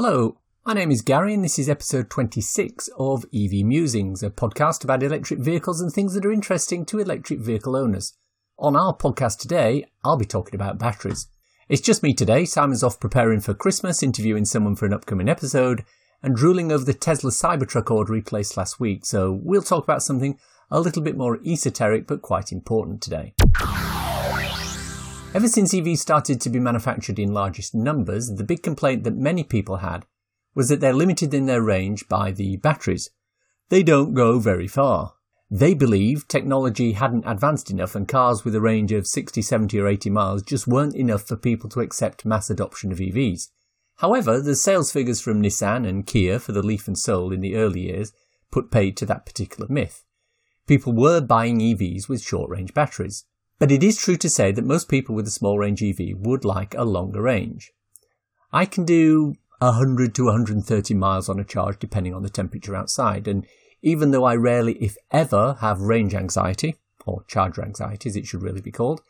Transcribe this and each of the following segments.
Hello, my name is Gary, and this is episode 26 of EV Musings, a podcast about electric vehicles and things that are interesting to electric vehicle owners. On our podcast today, I'll be talking about batteries. It's just me today. Simon's off preparing for Christmas, interviewing someone for an upcoming episode, and drooling over the Tesla Cybertruck order he placed last week. So we'll talk about something a little bit more esoteric but quite important today. Ever since EVs started to be manufactured in largest numbers, the big complaint that many people had was that they're limited in their range by the batteries. They don't go very far. They believed technology hadn't advanced enough and cars with a range of 60, 70 or 80 miles just weren't enough for people to accept mass adoption of EVs. However, the sales figures from Nissan and Kia for the Leaf and Soul in the early years put paid to that particular myth. People were buying EVs with short range batteries. But it is true to say that most people with a small range EV would like a longer range. I can do 100 to 130 miles on a charge depending on the temperature outside, and even though I rarely, if ever, have range anxiety, or charger anxiety as it should really be called,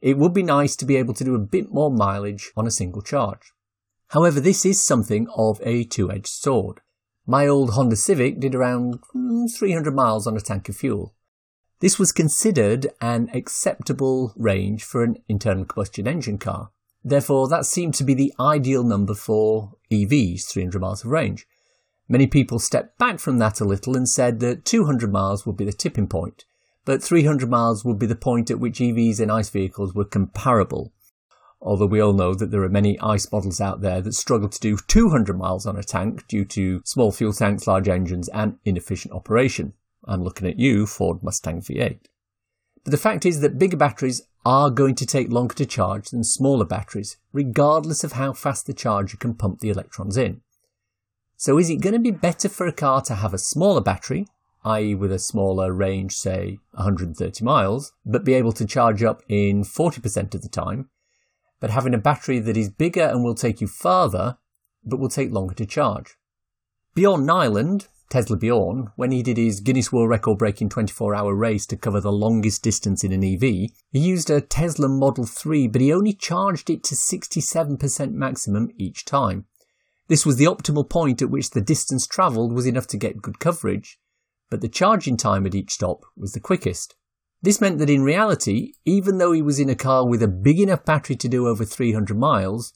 it would be nice to be able to do a bit more mileage on a single charge. However, this is something of a two-edged sword. My old Honda Civic did around mm, 300 miles on a tank of fuel. This was considered an acceptable range for an internal combustion engine car. Therefore, that seemed to be the ideal number for EVs, 300 miles of range. Many people stepped back from that a little and said that 200 miles would be the tipping point, but 300 miles would be the point at which EVs and ICE vehicles were comparable. Although we all know that there are many ICE models out there that struggle to do 200 miles on a tank due to small fuel tanks, large engines, and inefficient operation. I'm looking at you, Ford Mustang V8. But the fact is that bigger batteries are going to take longer to charge than smaller batteries, regardless of how fast the charger can pump the electrons in. So is it going to be better for a car to have a smaller battery, i.e. with a smaller range, say 130 miles, but be able to charge up in 40% of the time, but having a battery that is bigger and will take you farther, but will take longer to charge? Bjorn Nyland, Tesla Bjorn, when he did his Guinness World Record breaking 24 hour race to cover the longest distance in an EV, he used a Tesla Model 3, but he only charged it to 67% maximum each time. This was the optimal point at which the distance travelled was enough to get good coverage, but the charging time at each stop was the quickest. This meant that in reality, even though he was in a car with a big enough battery to do over 300 miles,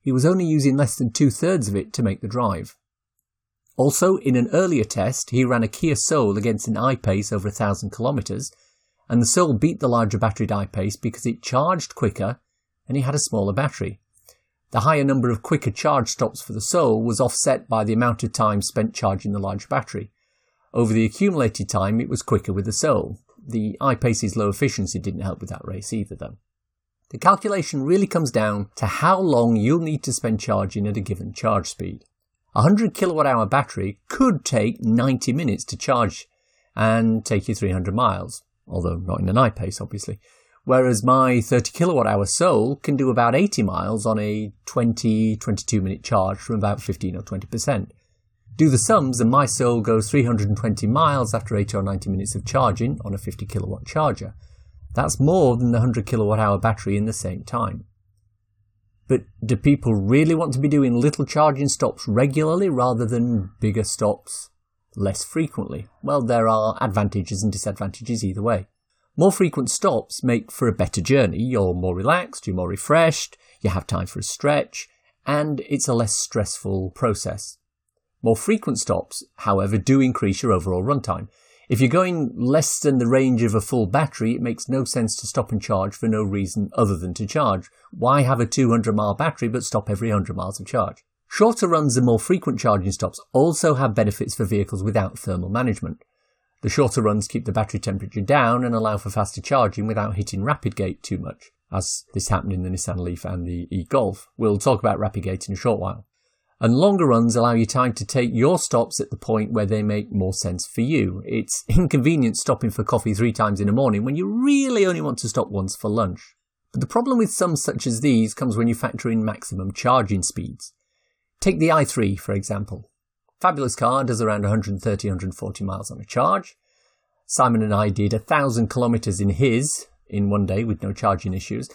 he was only using less than two thirds of it to make the drive. Also, in an earlier test, he ran a Kia Soul against an I-Pace over 1,000 kilometres, and the Soul beat the larger batteried I-Pace because it charged quicker and he had a smaller battery. The higher number of quicker charge stops for the Soul was offset by the amount of time spent charging the large battery. Over the accumulated time, it was quicker with the Soul. The I-Pace's low efficiency didn't help with that race either, though. The calculation really comes down to how long you'll need to spend charging at a given charge speed. A 100 kilowatt hour battery could take 90 minutes to charge and take you 300 miles, although not in an I-Pace, obviously. Whereas my 30 kilowatt hour Soul can do about 80 miles on a 20, 22 minute charge from about 15 or 20%. Do the sums and my Soul goes 320 miles after 80 or 90 minutes of charging on a 50 kilowatt charger. That's more than the 100 kilowatt hour battery in the same time. But do people really want to be doing little charging stops regularly rather than bigger stops less frequently? Well, there are advantages and disadvantages either way. More frequent stops make for a better journey. You're more relaxed, you're more refreshed, you have time for a stretch, and it's a less stressful process. More frequent stops, however, do increase your overall runtime. If you're going less than the range of a full battery, it makes no sense to stop and charge for no reason other than to charge. Why have a 200 mile battery but stop every 100 miles of charge? Shorter runs and more frequent charging stops also have benefits for vehicles without thermal management. The shorter runs keep the battery temperature down and allow for faster charging without hitting rapid gate too much, as this happened in the Nissan Leaf and the e-Golf. We'll talk about rapid gate in a short while. And longer runs allow you time to take your stops at the point where they make more sense for you. It's inconvenient stopping for coffee three times in the morning when you really only want to stop once for lunch. But the problem with some such as these comes when you factor in maximum charging speeds. Take the i3, for example. Fabulous car does around 130, 140 miles on a charge. Simon and I did a thousand kilometers in his in one day with no charging issues,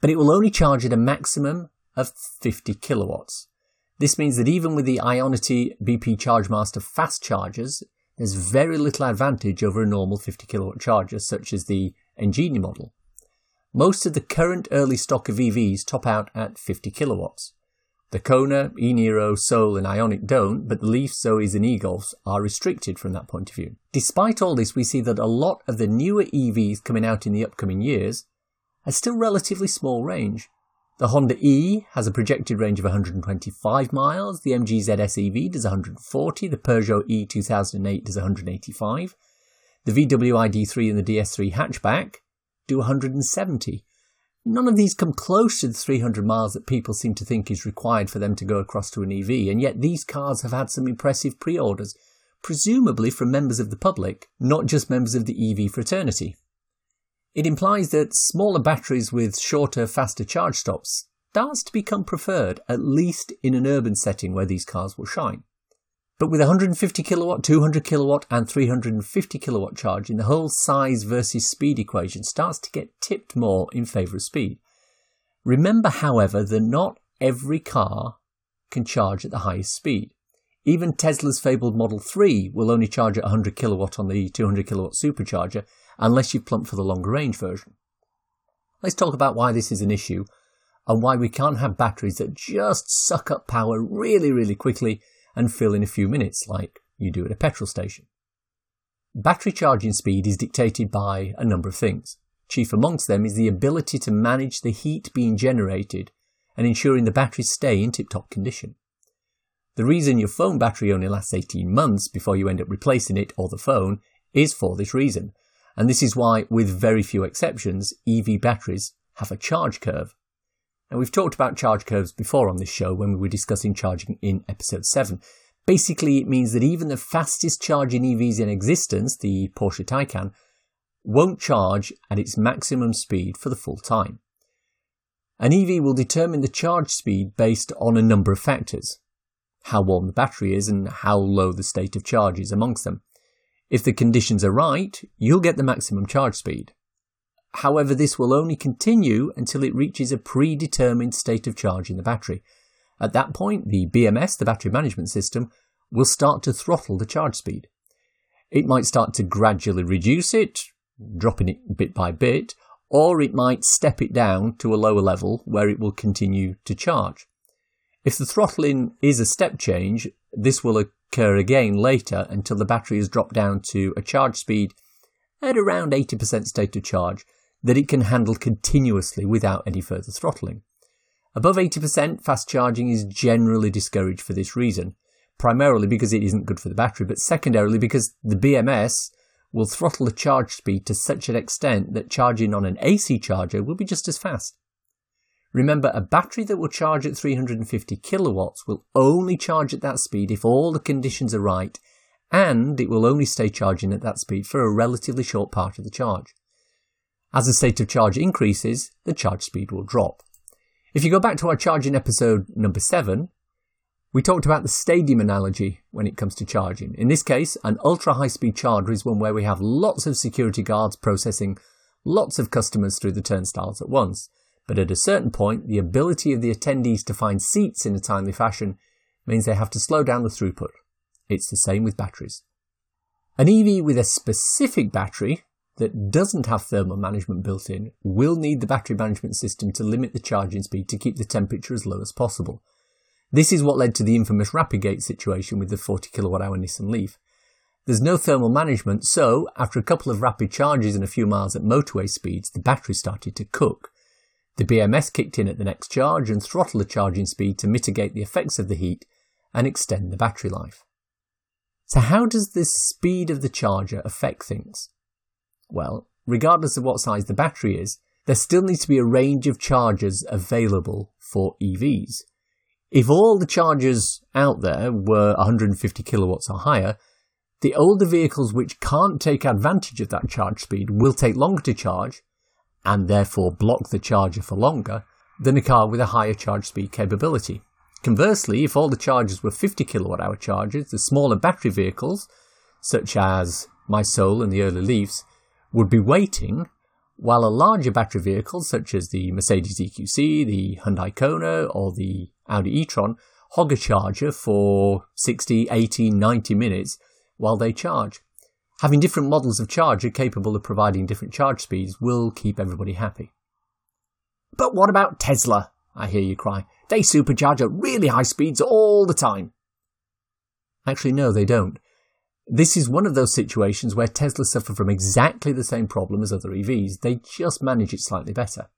but it will only charge at a maximum of 50 kilowatts. This means that even with the Ionity BP ChargeMaster fast chargers, there's very little advantage over a normal 50 kilowatt charger, such as the Engenie model. Most of the current early stock of EVs top out at 50 kilowatts. The Kona, e-Niro, Soul and Ioniq don't, but the Leaf, Zoes and e-Golfs are restricted from that point of view. Despite all this, we see that a lot of the newer EVs coming out in the upcoming years are still relatively small range. The Honda E has a projected range of 125 miles, the MG ZS EV does 140, the Peugeot E 2008 does 185, the VW ID3 and the DS3 hatchback do 170, None of these come close to the 300 miles that people seem to think is required for them to go across to an EV, and yet these cars have had some impressive pre orders, presumably from members of the public, not just members of the EV fraternity. It implies that smaller batteries with shorter, faster charge stops starts to become preferred, at least in an urban setting where these cars will shine. But with 150 kilowatt, 200 kilowatt, and 350 kilowatt charging, the whole size versus speed equation starts to get tipped more in favour of speed. Remember, however, that not every car can charge at the highest speed. Even Tesla's fabled Model 3 will only charge at 100 kilowatt on the 200 kilowatt supercharger unless you plump for the longer range version. Let's talk about why this is an issue and why we can't have batteries that just suck up power really, really quickly and fill in a few minutes like you do at a petrol station. Battery charging speed is dictated by a number of things. Chief amongst them is the ability to manage the heat being generated and ensuring the batteries stay in tip-top condition. The reason your phone battery only lasts 18 months before you end up replacing it or the phone is for this reason. And this is why, with very few exceptions, EV batteries have a charge curve. Now, we've talked about charge curves before on this show when we were discussing charging in episode 7. Basically, it means that even the fastest charging EVs in existence, the Porsche Taycan, won't charge at its maximum speed for the full time. An EV will determine the charge speed based on a number of factors. How warm the battery is and how low the state of charge is amongst them. If the conditions are right, you'll get the maximum charge speed. However, this will only continue until it reaches a predetermined state of charge in the battery. At that point, the BMS, the battery management system, will start to throttle the charge speed. It might start to gradually reduce it, dropping it bit by bit, or it might step it down to a lower level where it will continue to charge. If the throttling is a step change, this will occur again later until the battery is dropped down to a charge speed at around 80% state of charge, that it can handle continuously without any further throttling. Above 80%, fast charging is generally discouraged for this reason, primarily because it isn't good for the battery, but secondarily because the BMS will throttle the charge speed to such an extent that charging on an AC charger will be just as fast. Remember, a battery that will charge at 350 kilowatts will only charge at that speed if all the conditions are right, and it will only stay charging at that speed for a relatively short part of the charge. As the state of charge increases, the charge speed will drop. If you go back to our charging episode number 7, we talked about the stadium analogy when it comes to charging. In this case, an ultra high speed charger is one where we have lots of security guards processing lots of customers through the turnstiles at once. But at a certain point, the ability of the attendees to find seats in a timely fashion means they have to slow down the throughput. It's the same with batteries. An EV with a specific battery that doesn't have thermal management built in will need the battery management system to limit the charging speed to keep the temperature as low as possible. This is what led to the infamous Rapidgate situation with the 40 kilowatt hour Nissan Leaf. There's no thermal management, so after a couple of rapid charges and a few miles at motorway speeds, the battery started to cook. The BMS kicked in at the next charge and throttled the charging speed to mitigate the effects of the heat and extend the battery life. So how does the speed of the charger affect things? Well, regardless of what size the battery is, there still needs to be a range of chargers available for EVs. If all the chargers out there were 150 kilowatts or higher, the older vehicles which can't take advantage of that charge speed will take longer to charge and therefore block the charger for longer than a car with a higher charge speed capability. Conversely, if all the chargers were 50 kilowatt hour chargers, the smaller battery vehicles, such as my Soul and the early Leafs, would be waiting while a larger battery vehicle such as the Mercedes EQC, the Hyundai Kona, or the Audi e-tron hog a charger for 60, 80, 90 minutes while they charge. Having different models of charger capable of providing different charge speeds will keep everybody happy. But what about Tesla? I hear you cry. They supercharge at really high speeds all the time. Actually, no, they don't. This is one of those situations where Tesla suffer from exactly the same problem as other EVs. They just manage it slightly better.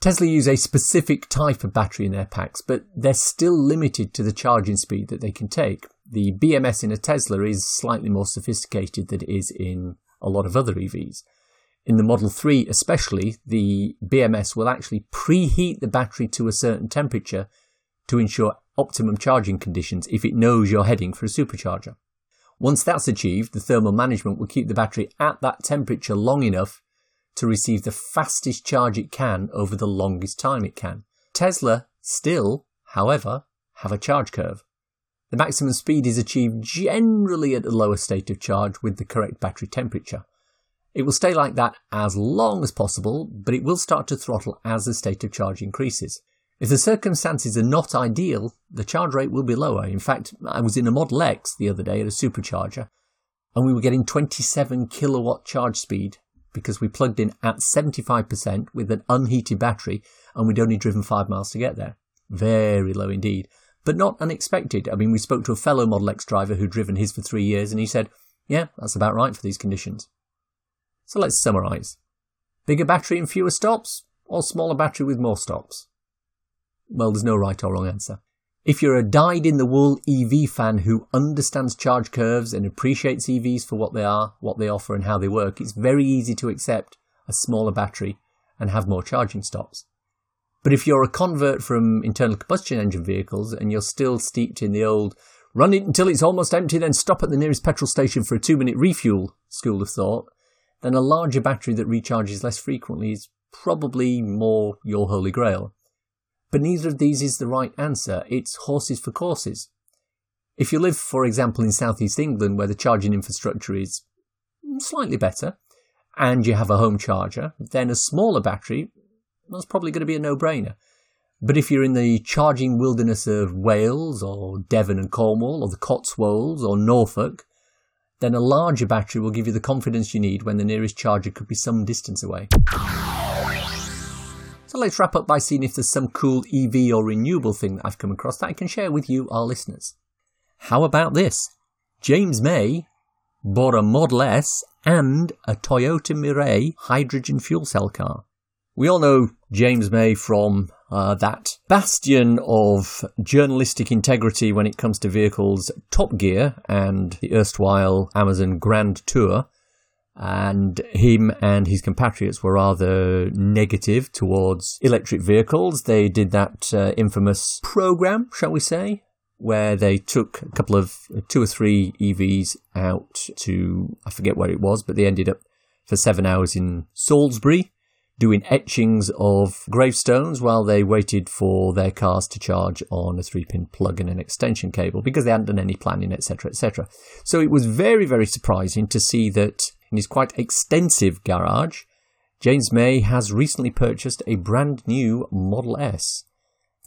Tesla use a specific type of battery in their packs, but they're still limited to the charging speed that they can take. The BMS in a Tesla is slightly more sophisticated than it is in a lot of other EVs. In the Model 3 especially, the BMS will actually preheat the battery to a certain temperature to ensure optimum charging conditions if it knows you're heading for a supercharger. Once that's achieved, the thermal management will keep the battery at that temperature long enough to receive the fastest charge it can over the longest time it can. Tesla still, however, have a charge curve. The maximum speed is achieved generally at the lowest state of charge with the correct battery temperature. It will stay like that as long as possible, but it will start to throttle as the state of charge increases. If the circumstances are not ideal, the charge rate will be lower. In fact, I was in a Model X the other day at a supercharger, and we were getting 27 kilowatt charge speed because we plugged in at 75% with an unheated battery and we'd only driven five miles to get there. Very low indeed, but not unexpected. I mean, we spoke to a fellow Model X driver who'd driven his for three years and he said, yeah, that's about right for these conditions. So let's summarize. Bigger battery and fewer stops, or smaller battery with more stops? Well, there's no right or wrong answer. If you're a dyed in the wool EV fan who understands charge curves and appreciates EVs for what they are, what they offer, and how they work, it's very easy to accept a smaller battery and have more charging stops. But if you're a convert from internal combustion engine vehicles and you're still steeped in the old run it until it's almost empty, then stop at the nearest petrol station for a two minute refuel school of thought, then a larger battery that recharges less frequently is probably more your holy grail. But neither of these is the right answer. It's horses for courses. If you live, for example, in southeast England where the charging infrastructure is slightly better and you have a home charger, then a smaller battery, that's probably going to be a no-brainer. But if you're in the charging wilderness of Wales or Devon and Cornwall or the Cotswolds or Norfolk, then a larger battery will give you the confidence you need when the nearest charger could be some distance away. So let's wrap up by seeing if there's some cool EV or renewable thing that I've come across that I can share with you, our listeners. How about this? James May bought a Model S and a Toyota Mirai hydrogen fuel cell car. We all know James May from uh, that bastion of journalistic integrity when it comes to vehicles, Top Gear and the erstwhile Amazon Grand Tour and him and his compatriots were rather negative towards electric vehicles. They did that uh, infamous program, shall we say, where they took a couple of two or three EVs out to, I forget where it was, but they ended up for seven hours in Salisbury doing etchings of gravestones while they waited for their cars to charge on a three pin plug and an extension cable because they hadn't done any planning, etc., etc. So it was very, very surprising to see that in his quite extensive garage, James May has recently purchased a brand new Model S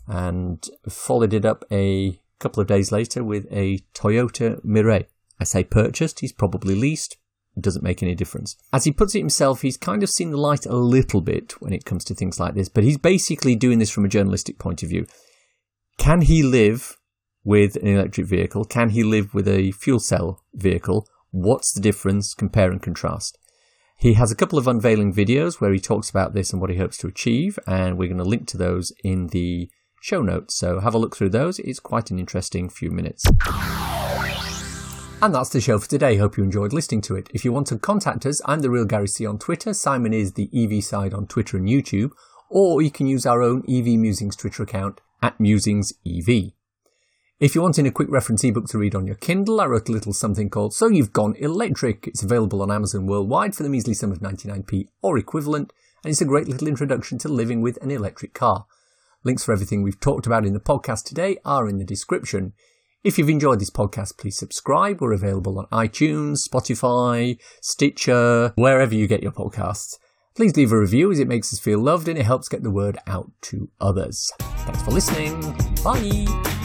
and followed it up a couple of days later with a Toyota Mirai. I say purchased, he's probably leased, doesn't make any difference. As he puts it himself, he's kind of seen the light a little bit when it comes to things like this, but he's basically doing this from a journalistic point of view. Can he live with an electric vehicle? Can he live with a fuel cell vehicle? What's the difference? Compare and contrast. He has a couple of unveiling videos where he talks about this and what he hopes to achieve, and we're going to link to those in the show notes. So have a look through those. It's quite an interesting few minutes. And that's the show for today. Hope you enjoyed listening to it. If you want to contact us, I'm the real Gary C on Twitter. Simon is the EV side on Twitter and YouTube, or you can use our own EV Musings Twitter account at Musings EV. If you're wanting a quick reference ebook to read on your Kindle, I wrote a little something called So You've Gone Electric. It's available on Amazon worldwide for the measly sum of 99p or equivalent, and it's a great little introduction to living with an electric car. Links for everything we've talked about in the podcast today are in the description. If you've enjoyed this podcast, please subscribe. We're available on iTunes, Spotify, Stitcher, wherever you get your podcasts. Please leave a review as it makes us feel loved and it helps get the word out to others. Thanks for listening. Bye.